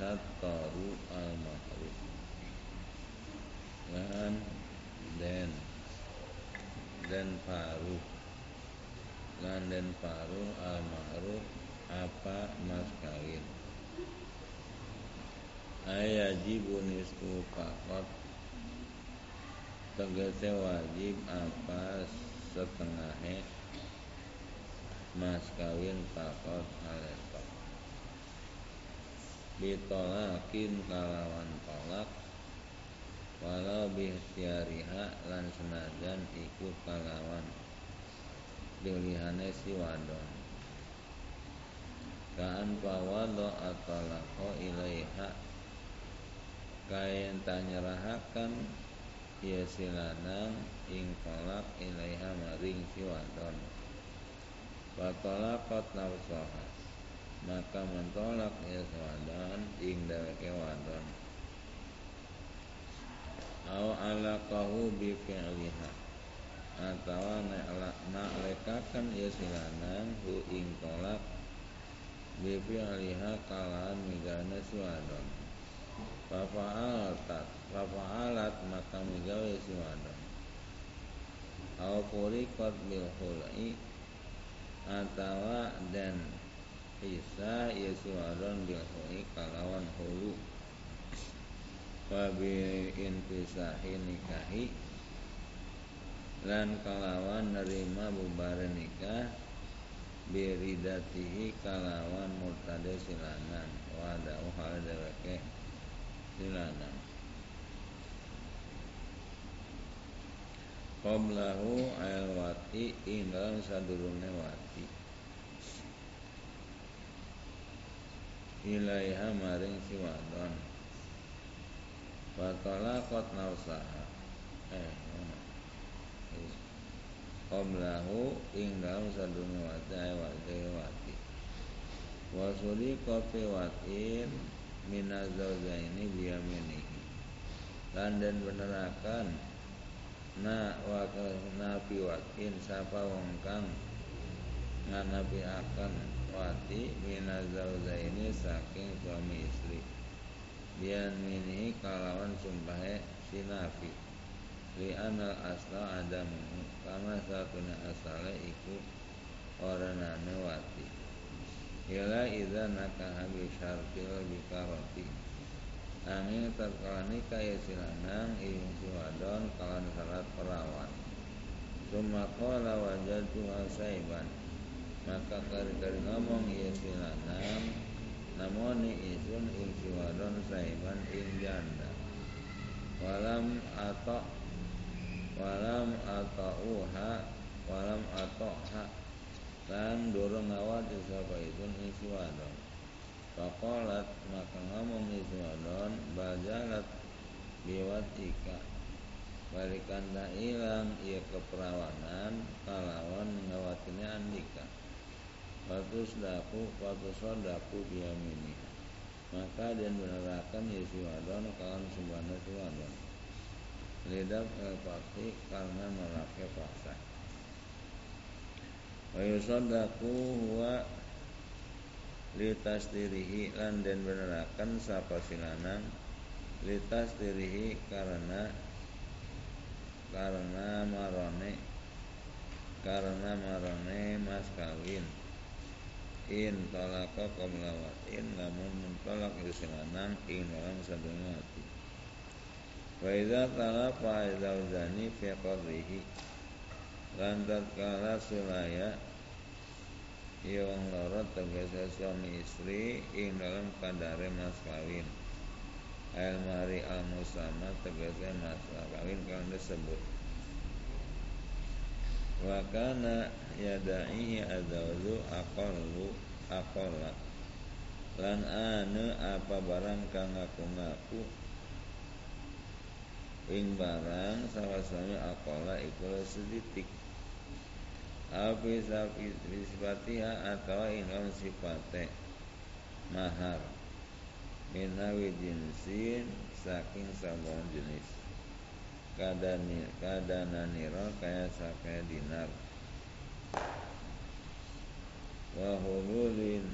taru al ma'ruf lan den den paru lan den paru al ma'ruf apa mas kawin? Ayajibu nisfu fakot tegese wajib apa setengahnya mas kawin fakot haletok bitolakin kalawan tolak. Walau bihtiariha lan senajan iku kalawan. Pilihane si wadon. Kaan pawado atolako ilaiha. Kain tanyerahakan ia silanang ing tolak ilaiha maring si wadon. Fatolakot nafsaha Maka mentolak ya wadon Ing deweke wadon Au alaqahu bi fi'liha. Atawa naklekakan ya silanang Hu ing tolak Bi fi'liha kalaan migana wadon Fafa'alat Fafa'alat maka migawe si wadon Au kurikot bil hulai atawa dan bisa yasuwadon bil hui kalawan hulu. Wabi infisahi nikahi. Lan kalawan nerima bubar nikah. Biridatihi kalawan murtade silanan wadau hal deweke silanan Qoblahu ayal wati ing dalam sadurunge wati Ilaiha maring si wadon kot nausaha. Eh Qoblahu ing dalam sadurunge wati ayal wati wati. Wasuli kopi watin minazaujaini biyaminihi Dan dan benerakan na wa nabi wakin sapa wong kang nganabi akan wati minazauzaini saking suami istri bian mini kalawan sumpahe si nabi li anal asla adam karena satunya asale iku oranane wati ila idza nakaha bi syartil bikarati Angin tatkala nikah ya silanang ing si wadon kalan salat perawan. Summa qala wajadtu asaiban. Maka kari-kari ngomong ya silanang namoni isun ing si wadon saiban ing janda. Walam ato walam uha walam ha lan durung ngawati sapa isun ing si wadon. Maka ngomong itu adon Bajalat biwatika Balikan hilang ia keperawanan Kalawan ngawatinya andika Fatus daku Fatus sodaku biamini Maka dia benerakan Yesu adon Kawan sembana si wadon Lidah pasti karena melakai paksa. Wa yusodaku huwa litas dirihi lan den benerakan sapa silanang litas dirihi karena karena marone karena marone mas kawin in talaka qabla in lamun mentolak silanang in dalam sadunya hati wa idza talaqa zaujani fi qadrihi lan tatkala sulaya Iya wong loro tegese suami istri ing dalam kadare mas kawin. Al mari al musama tegese mas kawin kang disebut. Wa kana yada'ihi adzawju aqallu aqalla. Lan ane apa barang kang ngaku-ngaku ing barang salah suami aqalla iku sedikit Api sapi sifatiha atau inon sifate mahar. Minawi jinsin saking sabar jenis kadani kadananiro kaya sakaya dinar. Wahululin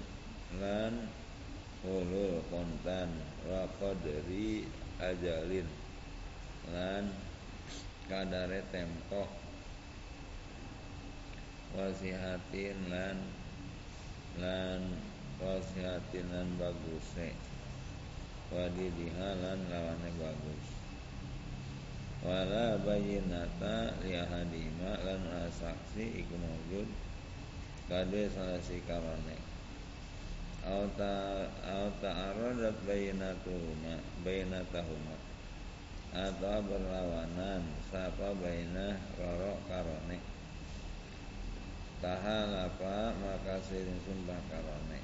lan ulul kontan wa qadri ajalin lan kadare tempo wasihatin lan lan wasihatin lan baguse. Wadidiha lan lawane bagus wala bayinata liyahadima lan saksi iku maujud kade salah si karone Auta auta aradat bayinatuhuma bayinatahuma atau berlawanan sapa bayina roro karone. Tahalapa maka sirin sumpah karone.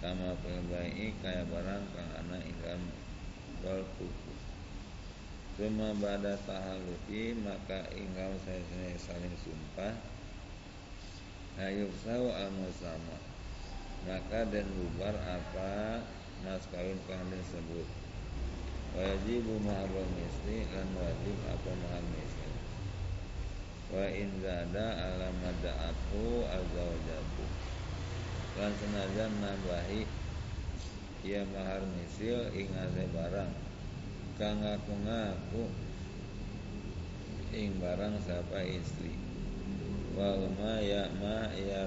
Kama pelbai kaya barang kang ana ingkang wal Cuma pada tahaluki maka ingkang saya saling sumpah. Ayub saw al sama. Maka dan bubar apa mas kawin kang disebut wajibu maharul misli lan wajib apa mahal misli. Wa in zada ala mada'aku azawajatu lan senajan nambahi ia mahar misil ing barang kang ngaku-ngaku. Ing barang siapa istri. Wa ma ya ma ya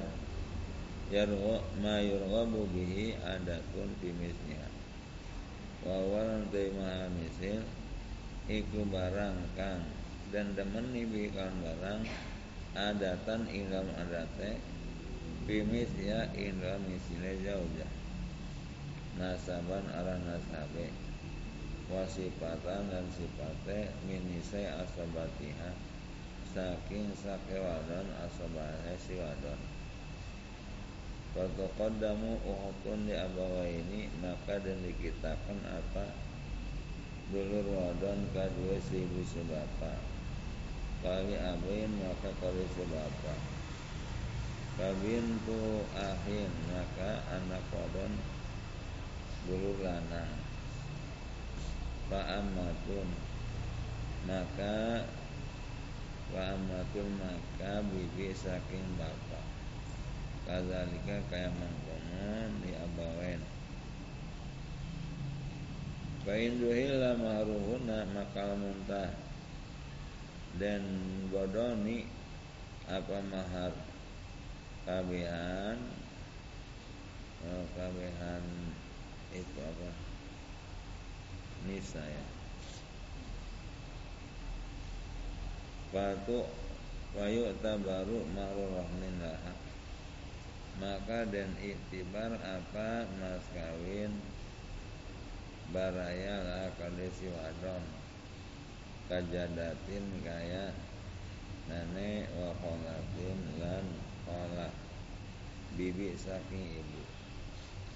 yarwa ma yurghabu bihi adatun fi misliha wa walan maha misil iku barang kang dan demeni bi kan barang adatan ingam adate bimis ya indra misile jauh nasaban arah nasabe wasipatan dan sipate minise asabatiha saking sakewadon asabane si wadon Fatuqaddamu uhutun di ini Maka dan dikitakan apa? Dulur wadon kadua ibu sebapa. Kali abin maka kali sebapa. Tu ahin maka anak wadon Dulur lanang Fa'amatun. Maka Fa'amatun maka bibi saking bapak kadzalika kaya mangkono di abawen Fa'in duhilla mahruhuna maka muntah. Dan bodoni apa mahar. Kabihan oh, kabihan itu apa nisa ya Fatu wayu tabaru mahru rahmin lahak maka dan iktibar apa mas kawin? Baraya lah kondisi wadon. Kajadatin kaya nane wa kholatin lan kholah bibi saking ibu.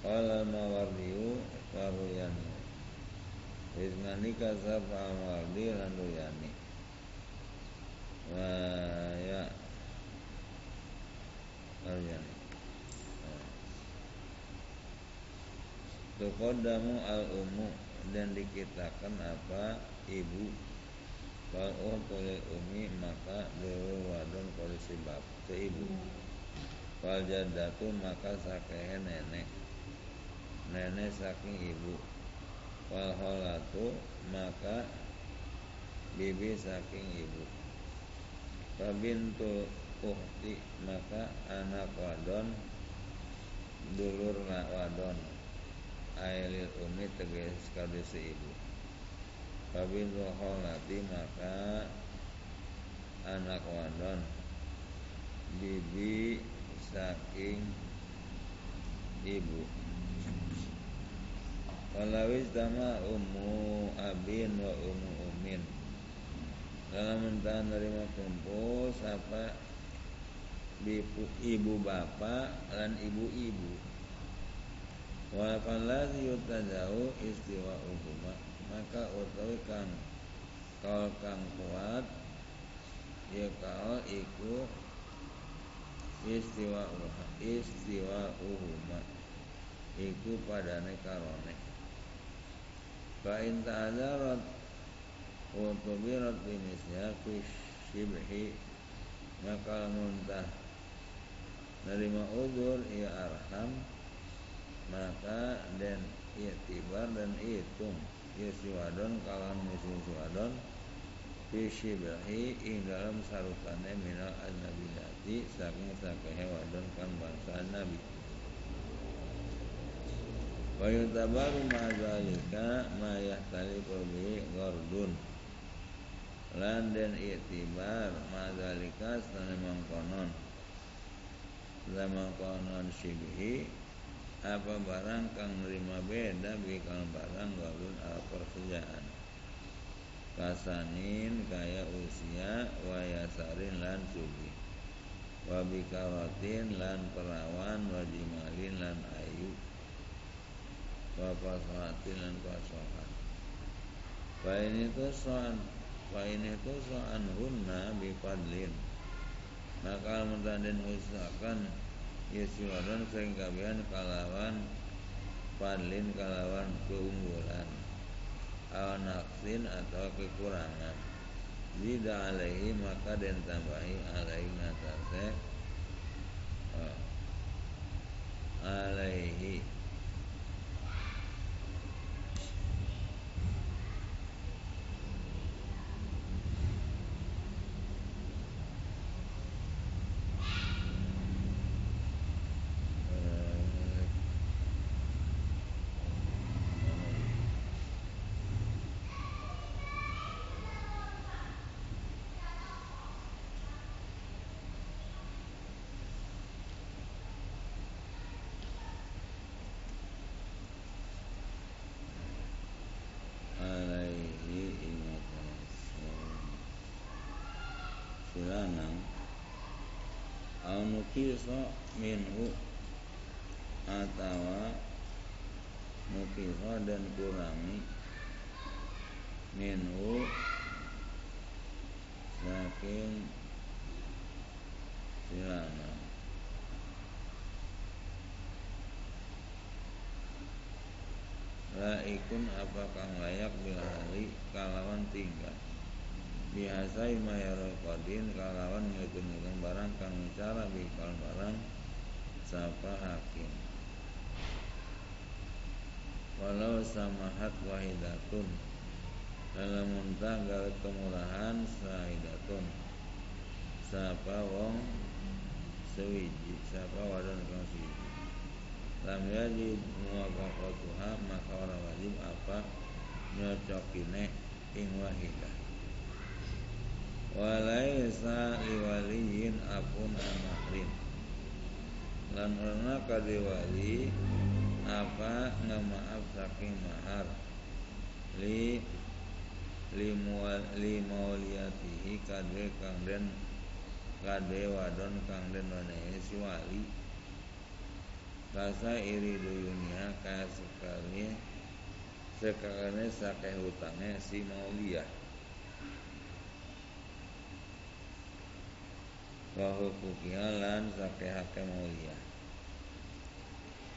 Qala mawardiu faruyani Rizmani kasab amaldi lan ruyani Wa ya. Ruyani Tuqaddamu al-umu dan dikitakan apa? Ibu. Fal uhtulil umi maka dulu wadon polisi bab ke ibu. Fal jadatu maka sakehe nenek. Nenek saking ibu Fal holatu maka bibi saking ibu. Fabintu uhti maka anak wadon dulur wadon. Ailil umi tegas kadesi ibu. Fabin roholati maka anak wadon. Bibi saking ibu Walawis dama umu abin wa umu umin Dalam mentah nerima kumpul Sapa ibu bapak dan ibu-ibu. Wa faladhi yutajau istiwa uhuma maka utawi kang kal kang kuat ya kal iku istiwa uha istiwa uhuma iku padane karone wa tubirat bimisya fi shibhi maka muntah nerima udur ya arham maka dan itibar dan hitung ya si wadon kalam musim si wadon Fishibahi ing dalam sarutane minal annabiyati saking sakehe wadon kan bangsa nabi Wa yutabaru ma'zalika ma yahtalifu bihi gordun Lan den iktibar ma'zalika setane mangkonon. Zaman konon sibhi apa barang kang nerima beda bi kang barang galun apa pekerjaan kasanin kaya usia wayasarin lan sugi. Wabikarotin lan perawan wajimalin lan ayu wapasahatin lan pasahan Fain itu soan Fain itu soan hunna bipadlin Maka mutaden usahakan Yesiwadon sehingga kalawan Padlin kalawan keunggulan aw naqsin atau kekurangan Zida alaihi maka dan tambahi alaihi ngatase oh, alaihi nukisa minhu atawa nukisa dan kurangi minhu saking silana laikun apakah layak bilhari kalawan tinggal biasa mayarul kodin kalawan ngitung-ngitung barang kang cara bikal barang sapa hakim. Walau samahat wahidatun. Dalam muntah gawe kemurahan sahidatun. Sapa wong sewiji sapa wadon kang sewiji. Lam yajid muwafaqatuha maka ora wajib apa nyocokine ing wahidah walaisa liwaliyin apun amahrin lan orna kadiwali apa ngemaaf saking mahar. Li li li mauliyatihi kadwe kang den kadwe wadon kang den wanehe si wali. Kasa iri duyunya kaya sekali sekali sakeh hutangnya si mauliyah wa hukukiha lan sakehake mulia.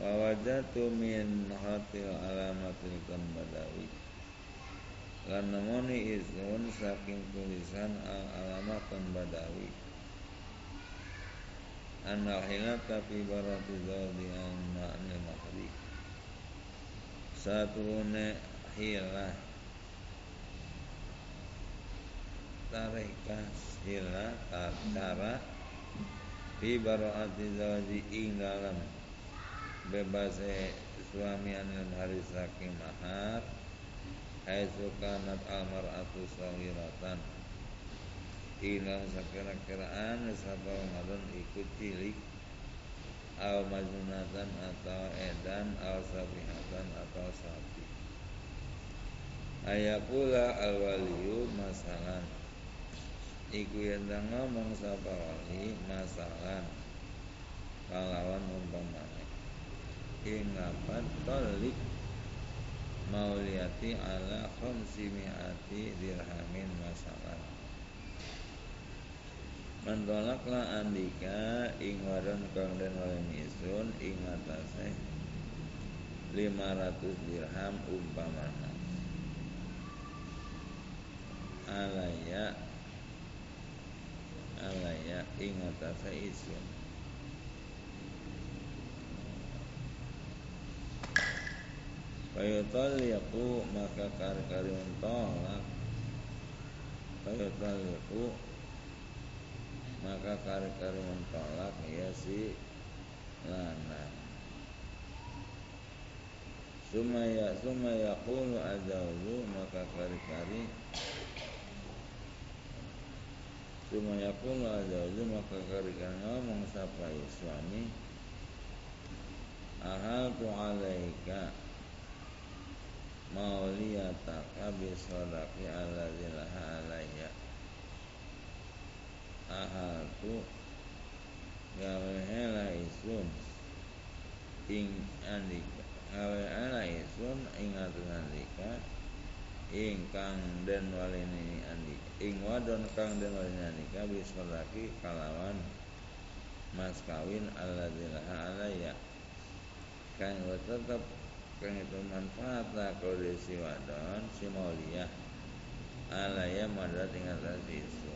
Wa wajatu min hatil alamatil kan badawi lan nemoni izun saking tulisan al alamakan badawi anal hilata fi barati zawdi an ma'nil mahdi. Satu ne hilah tarekat hilah cara fi baroati zawaji ing dalam bebas suami anil hari saking mahar haitsu kanat almar'atu sahiratan ilang sakira-kiraan sapa ngadon ikut cilik aw majnunatan atau edan aw sabihatan atau sapi. Ayakula alwaliyu masalan iku yen ngomong sapa wali masalah. Kalawan umpamane. Ing apa tolik mauliyati ala khamsi mi'ati dirhamin masalah. Mentolaklah andika ing wadon kang den oleh misun ing atase 500 dirham umpamana alaya alaya ing atase isun Fayutalliqu maka kari-kari tolak. Fayutalliqu maka kari-kari tolak ya si lanang. Sumaya sumaya qulu azawju maka kari-kari Qulu azawju maka ngomong sapa suami. Ahal tu alaika mauliyataka bisadaqi alladzi laha alayya ahatu gawe hela isun ing andika gawe hela isun ing andika ingkang den walini andika ing wadon kang den walini andika bisadaqi kalawan mas kawin alladzi laha alayya kang tetep kang itu manfaat kondisi wadon si maulia alaya madrat ing atas isu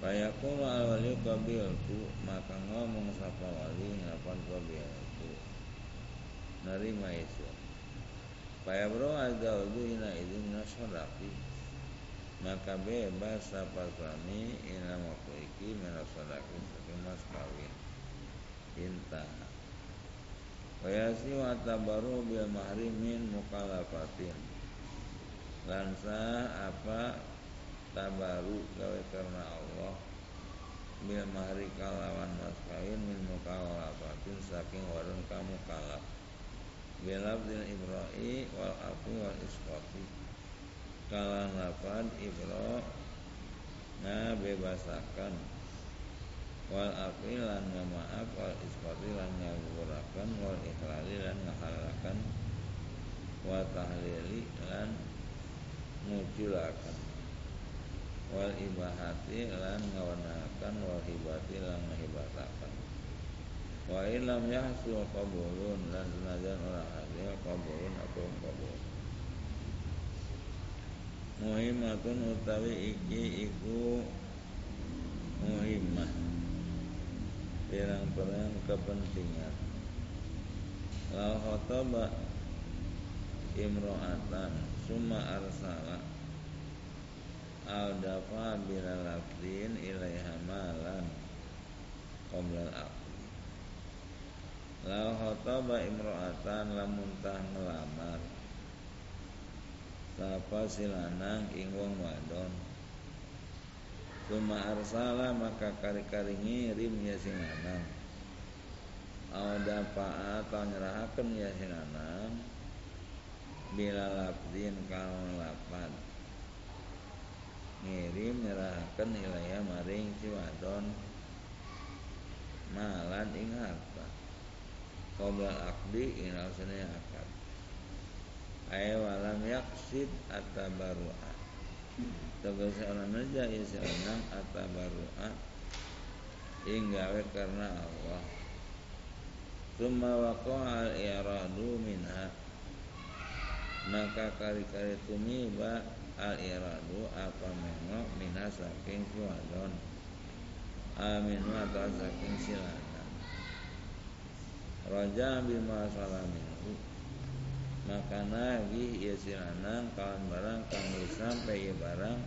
Fayaqulu al wali qabiltu maka ngomong sapa wali ngapan qabiltu. Nerima isu Fayabro al-zawju ina idin nasadaqi maka bebas sapa suami ina waktu iki minasadaqi saking mas kawin. Intah Wayasi wa tabaru bil mahri min mukalafatin. Lansa apa tabaru gawe karena Allah bil mahri kalawan mas kawin min mukalafatin saking warun kamu kalaf Bilabdil ibra'i wal afi wal isqati Kalan lafad ibra' Nah bebasakan wal afi lan ngamaaf wal isqati lan ngagurakan wal ikhlali lan ngahalakan wa tahlili lan nguculakan wal ibahati lan ngawanakan wal hibati lan ngahibatakan wa ilam yahsul qabulun lan senajan ora hasil qabulun apa qabul? Muhimmatun utawi iki iku muhimmah. Pirang-pirang kepentingan. Lau khotaba imro'atan summa arsala al dafa bila lafdin ilaiha malan qabla al-aqli lau khotaba imro'atan lamun tah ngelamar. Sapa silanang ing wong wadon. Tuma arsala maka kari-kari ngirim ya sinanang Auda pa'a atau nyerahakan ya sinanang Bila lapdin kalau lapan Ngirim nyerahakan ilaya maring si wadon. Malan ing harta Qobla akdi inal sini akad Aywalam yaksid atabaru'at Tegese ana neja isi anang atabarru'a inggawe karena Allah. Summa waqa'a al-iradu minha. Maka kari-kari tumiba al-iradu apa mengo minha saking suadon. Aminu atau saking silana Raja bima salaminhu maka nagih ya silanang kawan barang kang sampai ya barang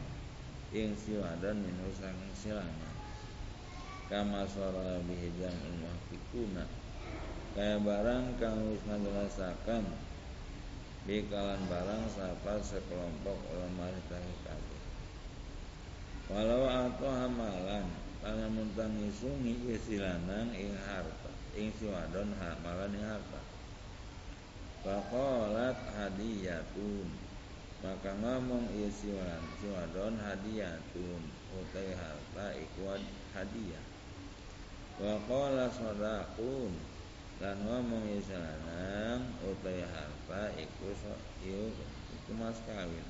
ing siwadan minu sang silana kama suara bihijam ilmuhfikuna kaya barang kang wis ngajelasakan di kalan barang sapa sekelompok ulama tahqiqati walau atau hamalan kana muntang isungi isilanan ing harta ing siwadon hamalan ing harta Faqalat hadiyatun. Maka ngomong iya siwan Siwadon hadiyatun. Utai harta ikwad hadiah Wa qala sadaqun. Dan ngomong iya silanang Utai harta iku iku, iku mas kawin.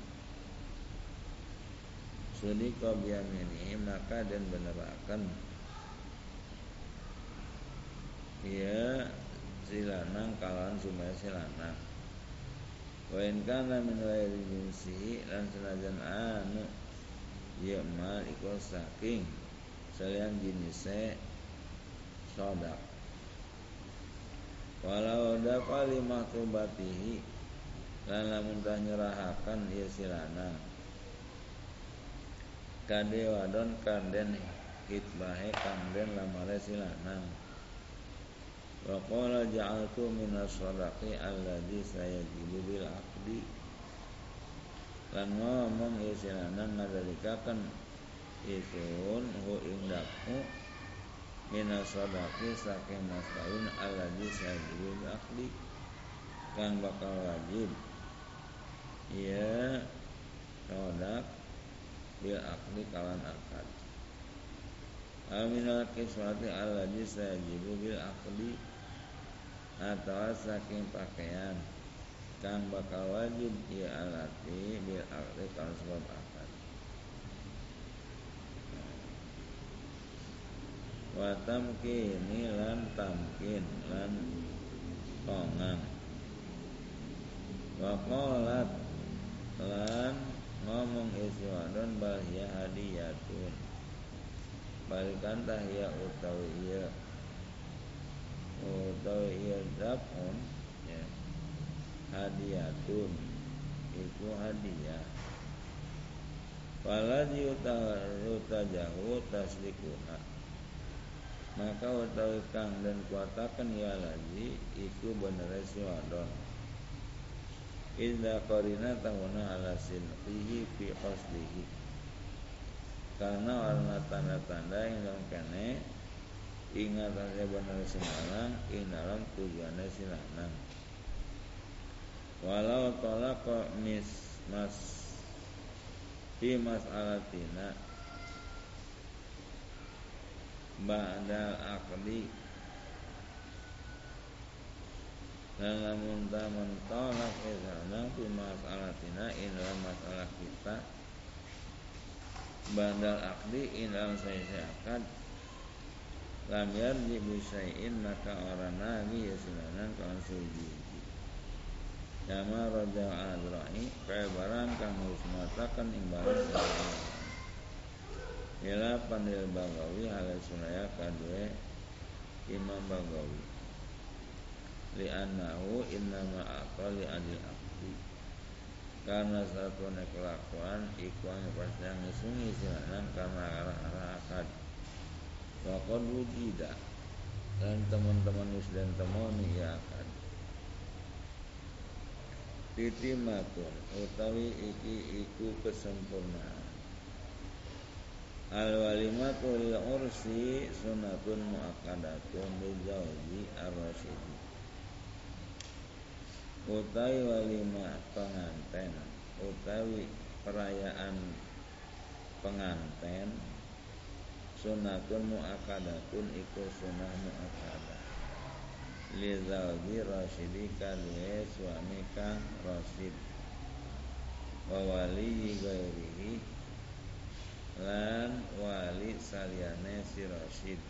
Sudika biyamini Maka dan benerakan Ia silanang kalan sumaya silanang wa in kana min ghairi jinsi lan senajan anu ya mal iku saking salian jinise sodak. Walau dafa lima tubatihi lan lamun tah nyerahakan ieu si lanang. Kade wadon hitbahe kanden lamare si lanang wa qala ja'altu min as-sadaqi alladhi sayajibu bil aqdi lan ngomong ieu si lanang ngadalikaken isun hu ing daku mina sodaki saking mas kawin alladzi sajibu akdi kang bakal wajib ya sodak bil akdi kalan akad. Aminal kiswati alladzi sajibu bil akdi atau saking pakaian. Kang bakal wajib ya alati bil akdi kalan sebab akad. Wa lan tamkin lan tongang wa lan ngomong isi wadon bal hiya hadiyatun. Balikan tahya utawi iya utawi iya dapun ya. Hadiyatun itu hadiah. Waladhi utajahu tasdikuha maka utawi kang dan kuatakan ya lagi iku bener si wadon Idza qarina tahuna ala sinqihi fi qasdihi karena warna tanda-tanda yang dalam kene ingat aja bener si lanang ing dalam tujuannya si lanang walau tolak mis mas fi mas'alatina ba'dal akli dan lamun ta mentolak isana fi mas'alatina in dalam masalah kita badal akdi in dalam saya akad lam yarji bisyai'in maka orang nabi ya silanan kawan suji Kama raja adrai Kaya barang kang matakan imbalan Ila pandil Bagawi halai sunaya kadue Imam Bagawi. Li annahu innama akal li adil akdi Karena satu kelakuan Ikuan pasti yang ngisungi silanan Karena arah-arah akad Wakon wujida. Dan teman-teman dan temoni ya akad Titimatun Utawi iki iku kesempurnaan. Al walimatu lil ursi sunatun muakkadatun lil zauji ar-rasyidi. Utawi walimah penganten, utawi perayaan penganten sunatun muakkadatun iku sunah muakkadah. Li zauji rasyidi kadhe suami kang rasyid. Wa wali ghairihi lan wali saliyane si Rasyid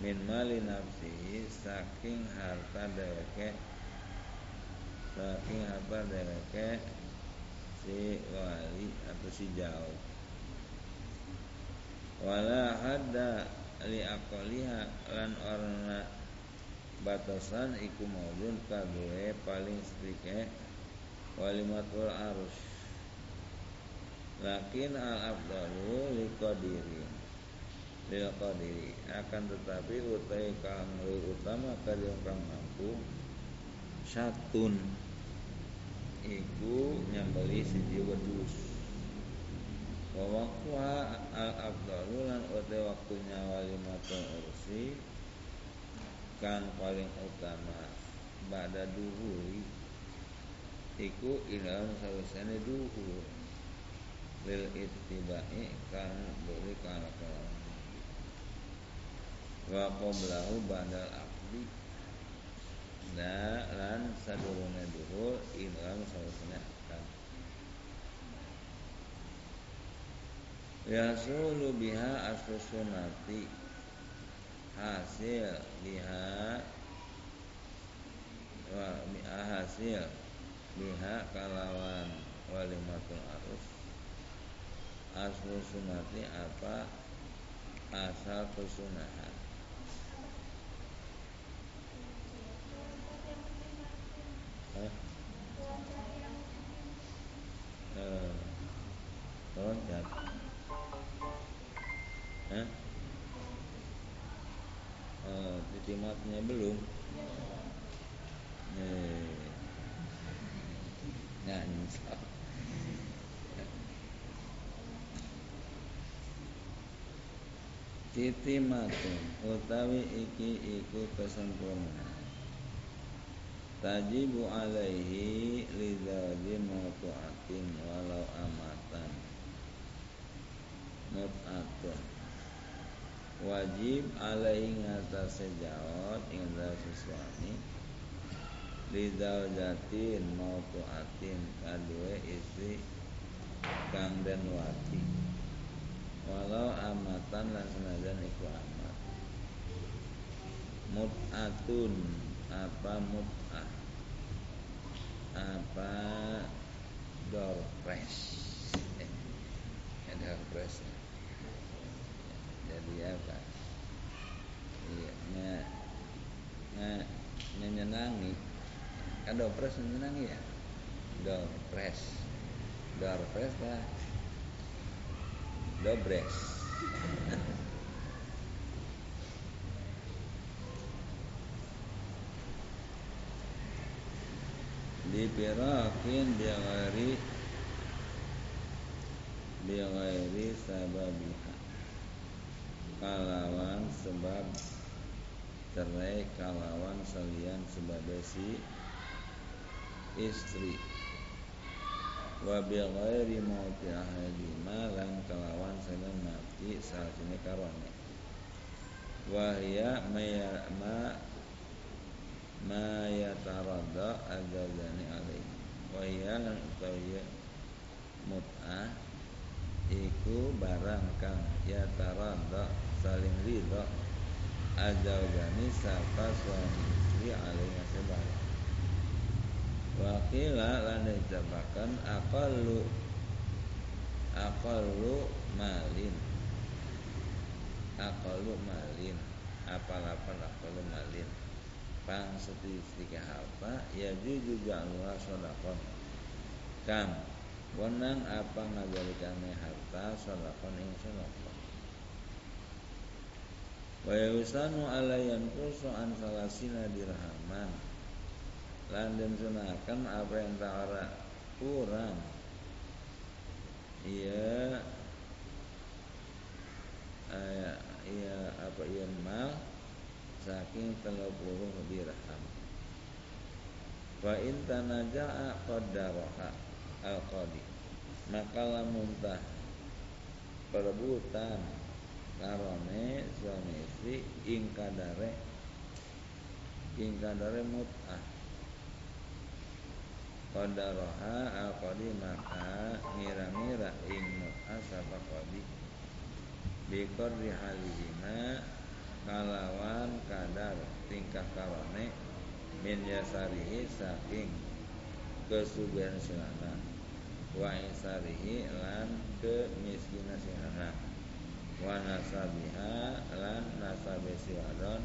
min mali nafsihi saking harta dheweke saking harta dheweke si wali atau si jauh wala hadda li aqaliha lan orna batasan iku maudun kadue paling sedikit walimatul arus. Lakin al afdalu liqadiri lil qadiri. Akan tetapi utai kang utama kali kang mampu satun iku nyambeli siji wedhus wa waqtu al afdalu lan utai waktunya walimatul ursi kang paling utama pada duhuri iku ilang sawisane duhur lil ittiba'i kang beri kalakuan wa qablahu badal aqdi da lan sadurunge duhur ilham sausana akad yasulu biha aslu sunati hasil biha wa hasil biha kalawan walimatul arus aslu sunati apa asal kesunahan Hah? Eh, loncat. Hah? Eh, belum. Nih. Ngancok. Titi matun utawi iki iku kesempurnaan Tajibu alaihi lidzawjin mautu'atin walau amatan Mut'atun Wajib alaihi ngatas sejawat Indah suami Lidzawjatin mautu'atin Kadue istri Kang dan wati. Walau amatan lan senajan iku amat. Mut'atun apa mut'ah? Apa doorpress eh, doorpress ya. Jadi apa iya nge, nge, menyenangi kan doorpress menyenangi ya? Doorpress doorpress lah dobres dipirakin biwari biwari sababiha kalawan sebab cerai kalawan salian sebagai si istri. Wa bi ghairi mauti ahadima lan kalawan sedang mati saat ini karone wa hiya ma ma yataradda azazani alaih wa iya lan utawi mut'ah iku barang kang yataradda saling ridha azazani sapa suami istri alaih sebab Wakila lan dijabakan aqallu aqallu malin. Aqallu malin apal-apal aqallu malin. Pang setisika apa ya juga Allah sodakon kam wenang apa ngajalikannya harta sodakon ing sodakon wa yusanu alayan kusu an salasina dirhaman. Lan den sunakan apa yang tak kurang. Iya. Iya apa iya mal. Saking 30 dirham. Wa in tanaja'a qaddaraha al-qadi. Maka lamun tah perebutan karone suami istri ing kadare ing kadare mut'ah. Qadaraha al-qadi maka ngira-ngira ing mut'ah sapa qadi. Biqadri halihima kalawan kadar tingkah karone min yasarihi saking kesugihan sinana wa isarihi lan kemiskinan sinana wa nasabiha lan nasabe si wadon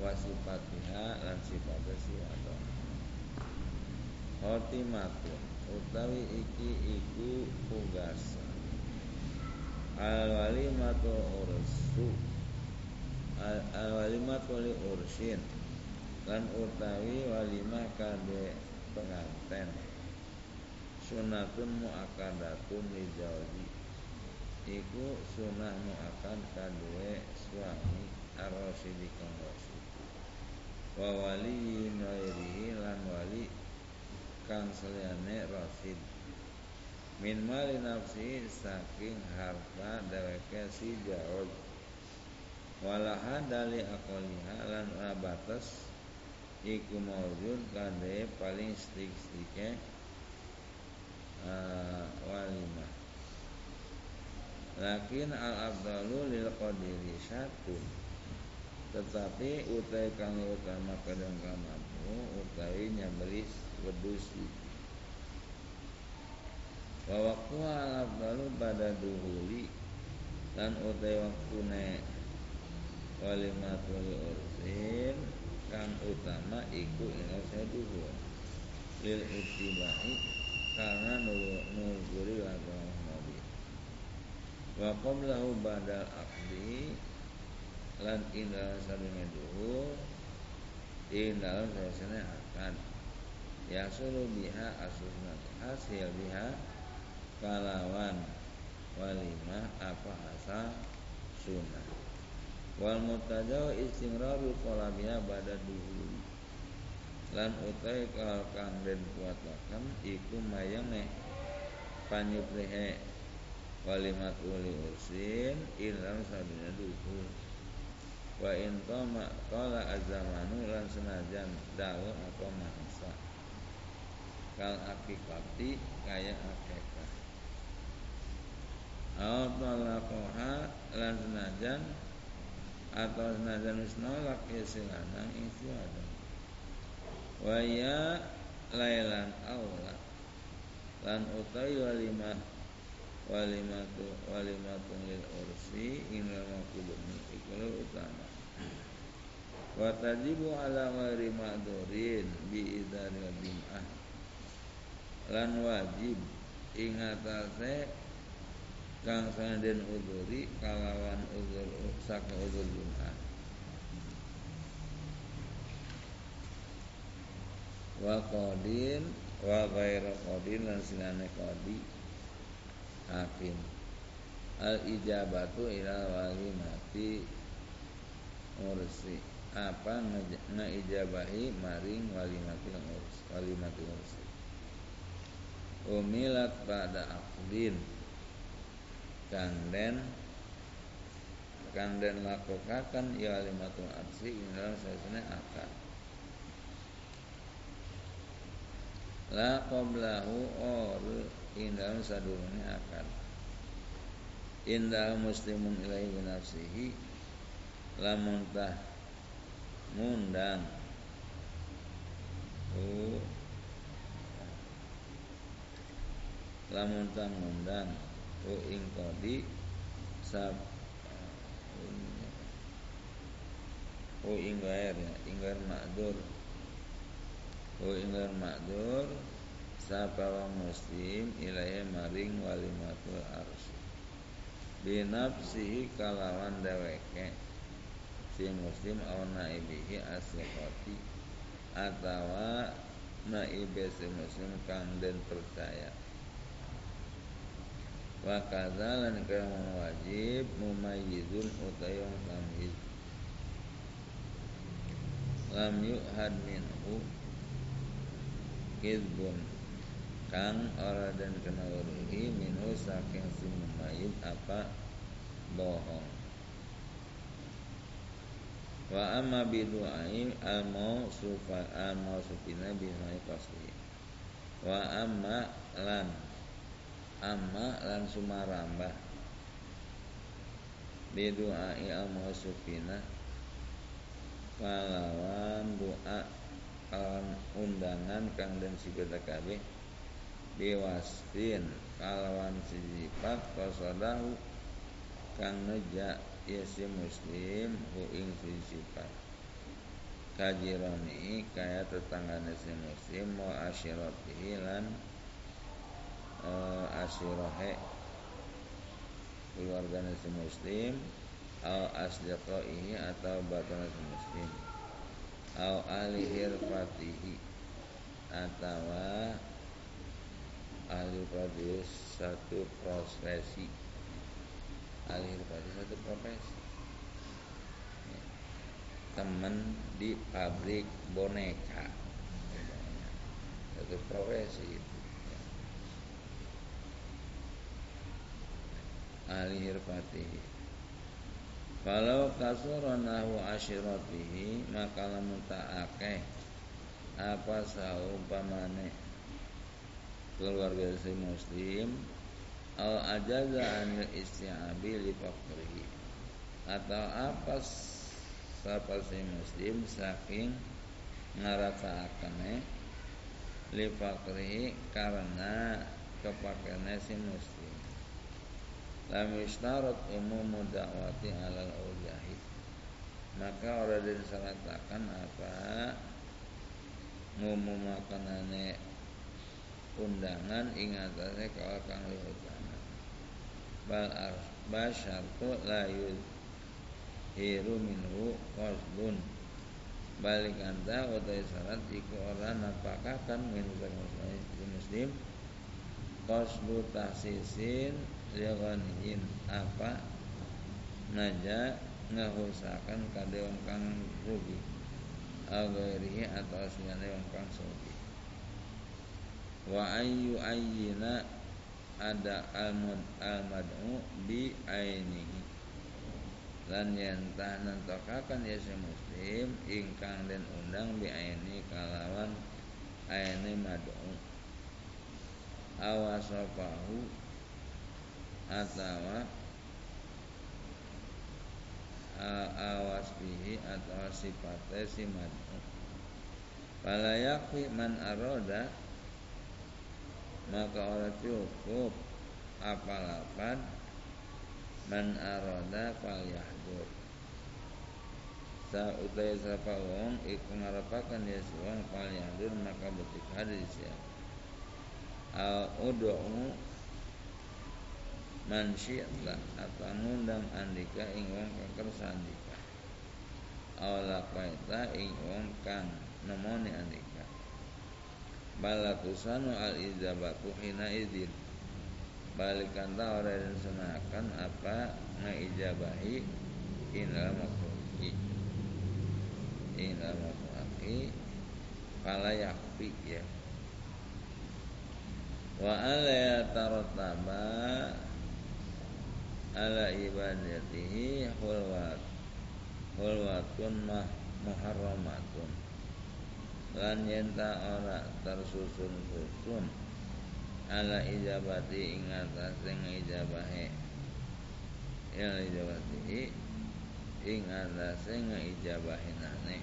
wa sifatiha lan sifat si wadon khotimatun utawi iki iku punggasan. Al walimatu ursu al walimat wali ursin lan utawi walimah kade penganten. Sunatun muakadatun li jauzi iku sunah muakad kadue suami arrosidi kang wa wali noirihi lan wali kang seliyane rasid min mali nafsi saking harta dheweke si jauh walaha dali akoliha lan abatas iku maujud kade paling stik-stike uh, walimah lakin al abdalu lil qadiri satu tetapi utai kang utama kadang mampu utai nyambelis wedusi wa waktu al abdalu pada duhuli lan utai waktune walimatul ursin kang utama iku ing saya duhur lil ittibahi karena nulguri Nabi wa qablahu badal aqdi lan sadune duhur ing dalam sesene akan. Ya suruh biha asusna hasil biha kalawan. Walimah apa asa sunnah wal mutajau istimraru qalamiha pada duhur lan utai kal kang den kuatakan iku mayane panyuprehe walimat uli ursin ilam sabina duhur wa in tama azamanu lan senajan dawa apa mangsa. Kal akikati kaya akikah. Au talaqoha lan senajan atau senajan nolak ya silanang itu ada. Wa ya lailan aula lan utai walimah walimatu walimatun lil ursi inal makubumi ikul utama. Wa tajibu ala ghairi ma'durin bi idaril bim'ah lan wajib ing atase kang sanden uduri kalawan udur saking udur bim'ah wa qadin wa ghaira qadin lan sinane qadi hakim al ijabatu ila wali mati ursi apa ngeijabahi maring walimatil urs walimatil urs umilat pada akdin kanden kanden lakukan ya walimatul arsi dalam sesene akad la qablahu or indah sadurunge akad indah muslimun ilaihi binafsihi lamun tah ngundang oh. Lamun tang ngundang oh ing kodi sab oh ing ya. Ing makdur oh ing makdur sapa wa muslim ilahi maring walimatul arsi binafsihi kalawan deweke si muslim au naibihi asyikoti atawa naibe si muslim kang den percaya. Wa kadzalan kang wajib mumayyizun utayong tamyiz. Lam yu'had minhu kizbun kang ora dan kena minhu saking si apa bohong. Wa amma bidu'ai al mausufa al mausufina bihai qasli wa amma lan amma lan sumaramba. Bidu'ai al mausufina kalawan doa kalawan undangan kang dan sibeta kabeh biwastin kalawan sifat qasadahu kang neja ya si muslim hu ing sifat kajironi kaya tetanggane si muslim wa asyiratihi lan asyirahe keluarga si muslim au asdiqaihi atau batana si muslim. Au ahli hirfatihi atau ahli profesi satu profesi. Alih pada satu profesi. Teman di pabrik boneka. Satu profesi. Itu ahli hirfati kalau kasuranahu asyiratihi maka lamun ta'ake apa saumpamane keluarga si muslim. Al ajaza an isti'abi li fakrihi atau apa sapa si muslim saking ngarasakane li fakrihi karena kepakaiannya si muslim. Lam yustarot umum dakwati alal ujahi maka orang disyaratkan apa? Ngumum makanane undangan ing atase kawal kang luhur bal basyartu la hiru minhu qasdun balik anta utai syarat iku ora napakakan min muslim qasdu tahsisin lighaniin apa? Naja ngahusakan kade wong kang rugi. Agairihi atau asliane wong kang wa ayu ayyina ada almud almadu bi ainihi. Lan yentah nentokakan ya si muslim ingkang den undang bi aini kalawan aini madu. Awasofahu atawa awas bihi atau sifatnya si madu. Fala yakfi man aroda Maka orang cukup Apalapan Man aroda fal yahdur Sa utai sapa wong Iku ngarapakan ya wong Fal maka betik hadis ya Al udu'u man syi'ta atau ngundang andika ing wong kersa andika kaita ing wong kang nemoni andika balatusanu al ijabatu hina idin balikan ta ora senakan apa ngaijabahi ina makruhi ina makruhi pala yakfi ya. Wa ala tarataba ala ibadatihi hulwat. Hulwatun mah muharramatun lan yenta ora tersusun-susun ala ijabati ing atase ngijabahe ya ijabatihi ing atase ngijabahinane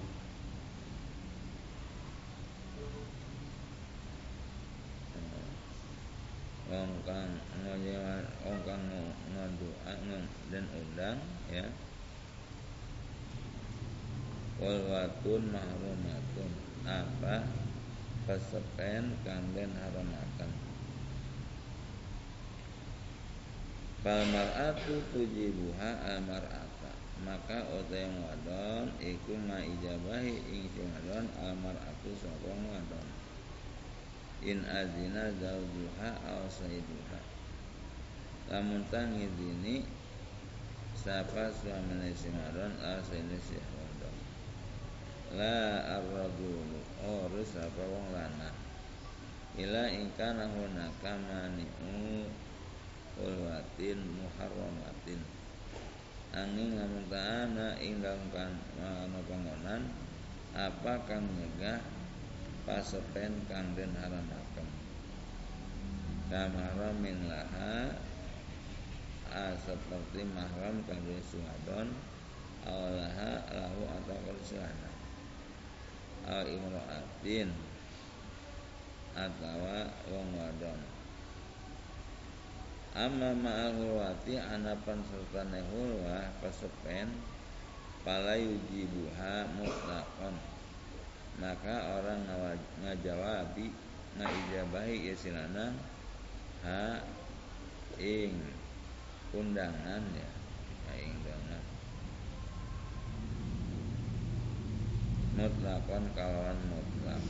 wong kang ngojewan wong kang ngedoa dan undang ya. Walwatun mahrumatun apa? Pesepen kang den haramaken Fal mar'atu tujibuha al mar'ata. Maka yang wadon iku ngaijabahi ing sing wadon al mar'atu sapa wadon. In azina zaujuha aw sayyiduha lamun tang ngidini sapa suamine si maron aw sayyidine si wadon la ar-rajulu ora sapa wong lanang. Ila ingkana hunaka mani'u ulwatin muharramatin. Angin lamun ta'ana ing dalam kan panggonan apa kang nyegah pasepen kang den haramaken kamahramin laha a seperti mahram kanggo suwadon awalaha lahu atau kersilana al imra'atin atawa wong wadon. Amma ma'al hulwati anapan sertane hulwa pasepen pala yujibuha mutlaqan maka orang ngajawabi ngaijabahi ya silana ha ing undangan ya. Ing undangan mutlakon kawan mutlak.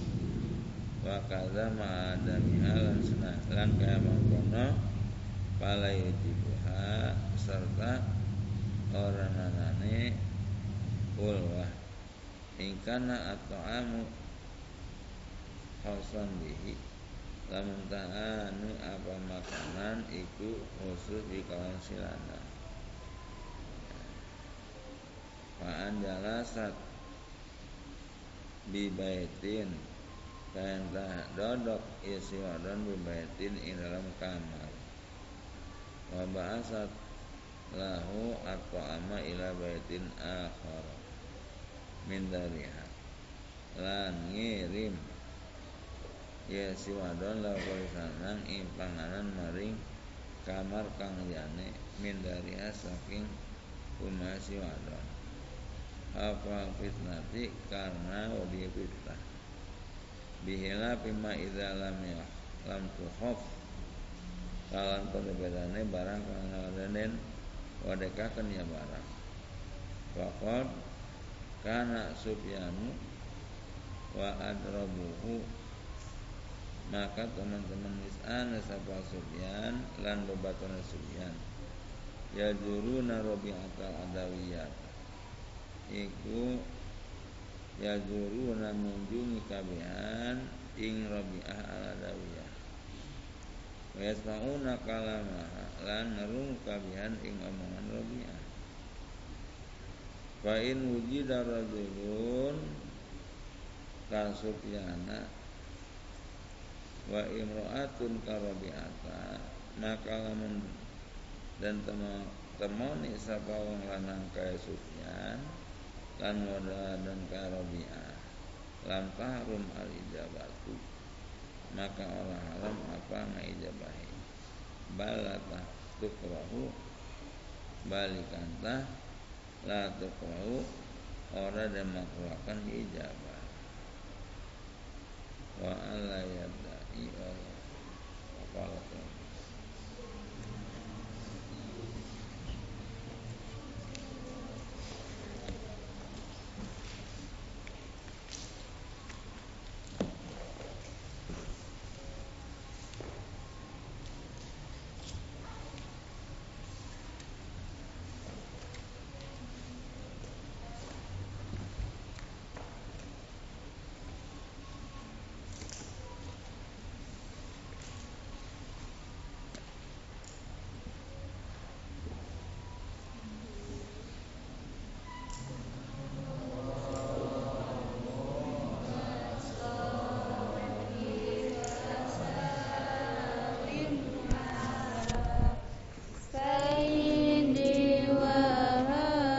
Wa kadza ma'adamiha lan lan kaya mangkono pala yujibuha serta orang nanane ulwah. Ingkana at'amu khosan bihi lamun ta'anu apa makanan iku khusus di kawan silana Fa'an jalasat bibaitin kain dodok isi wadon bibaitin ing dalam kamar. Wa ba'asat lahu ama ila baitin akhara min dariha. Lan ngirim ya si wadon la sanang ing panganan maring kamar kang jane min dariha saking umah si wadon apa fitnati karena wadi fitnah. Bihila pima idza lam lam tuhaf kalan perbedane barang kang ngadanen wadekaken ya barang. Faqad kana Sufyanu wa adrabuhu. Maka teman-teman mis'ana sapa Sufyan lan bebatana Sufyan. Ya juruna Rabi'atal Adawiyat iku ya juruna mengunjungi kabihan ing Rabi'ah al Adawiyah wa yasma'una kalamaha lan ngerung kabihan ing omongan Rabi'ah. Fa in wujida rajulun ka Sufyana wa imra'atun karabiata maka lamun dan temo temoni sapa wong lanang kaya Sufyan lan dan karabiah. Lam tahrum al ijabatu maka orang haram apa ngaijabahi balata tukrahu. Balikantah la tukrahu. Orang dan makruakan ijabah. Wa ala i